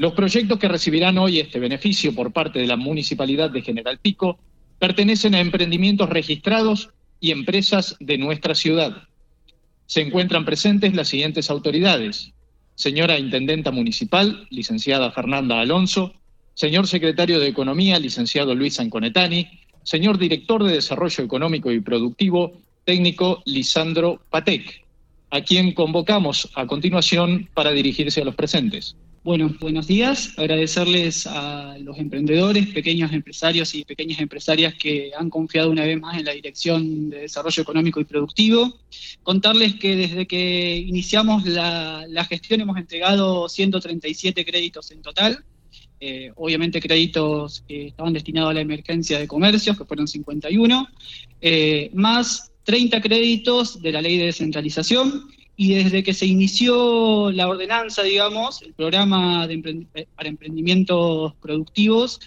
Los proyectos que recibirán hoy este beneficio por parte de la Municipalidad de General Pico pertenecen a emprendimientos registrados y empresas de nuestra ciudad. Se encuentran presentes las siguientes autoridades. Señora Intendenta Municipal, licenciada Fernanda Alonso, señor Secretario de Economía, licenciado Luis Anconetani, señor Director de Desarrollo Económico y Productivo, técnico Lisandro Patek, a quien convocamos a continuación para dirigirse a los presentes. Bueno, buenos días. Agradecerles a los emprendedores, pequeños empresarios y pequeñas empresarias que han confiado una vez más en la Dirección de Desarrollo Económico y Productivo. Contarles que desde que iniciamos la, gestión hemos entregado 137 créditos en total. Eh, obviamente créditos que estaban destinados a la emergencia de comercios, que fueron 51, eh, más 30 créditos de la ley de descentralización y desde que se inició la ordenanza, digamos, el programa eh, para emprendimientos productivos,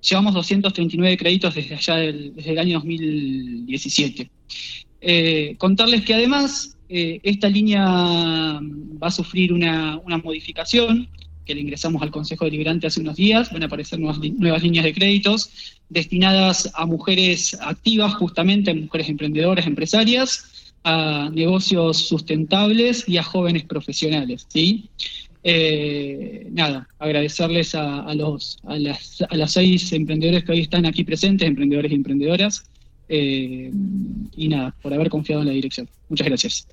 llevamos 239 créditos desde allá desde el año 2017. Eh, contarles que además eh, esta línea va a sufrir una, modificación que le ingresamos al Consejo Deliberante hace unos días, van a aparecer nuevas, nuevas líneas de créditos destinadas a mujeres activas, justamente, a mujeres emprendedoras, empresarias, a negocios sustentables y a jóvenes profesionales. ¿sí? Eh, nada, agradecerles a, los, a, las, a las seis emprendedores que hoy están aquí presentes, emprendedores y emprendedoras, eh, y nada, por haber confiado en la dirección. Muchas gracias.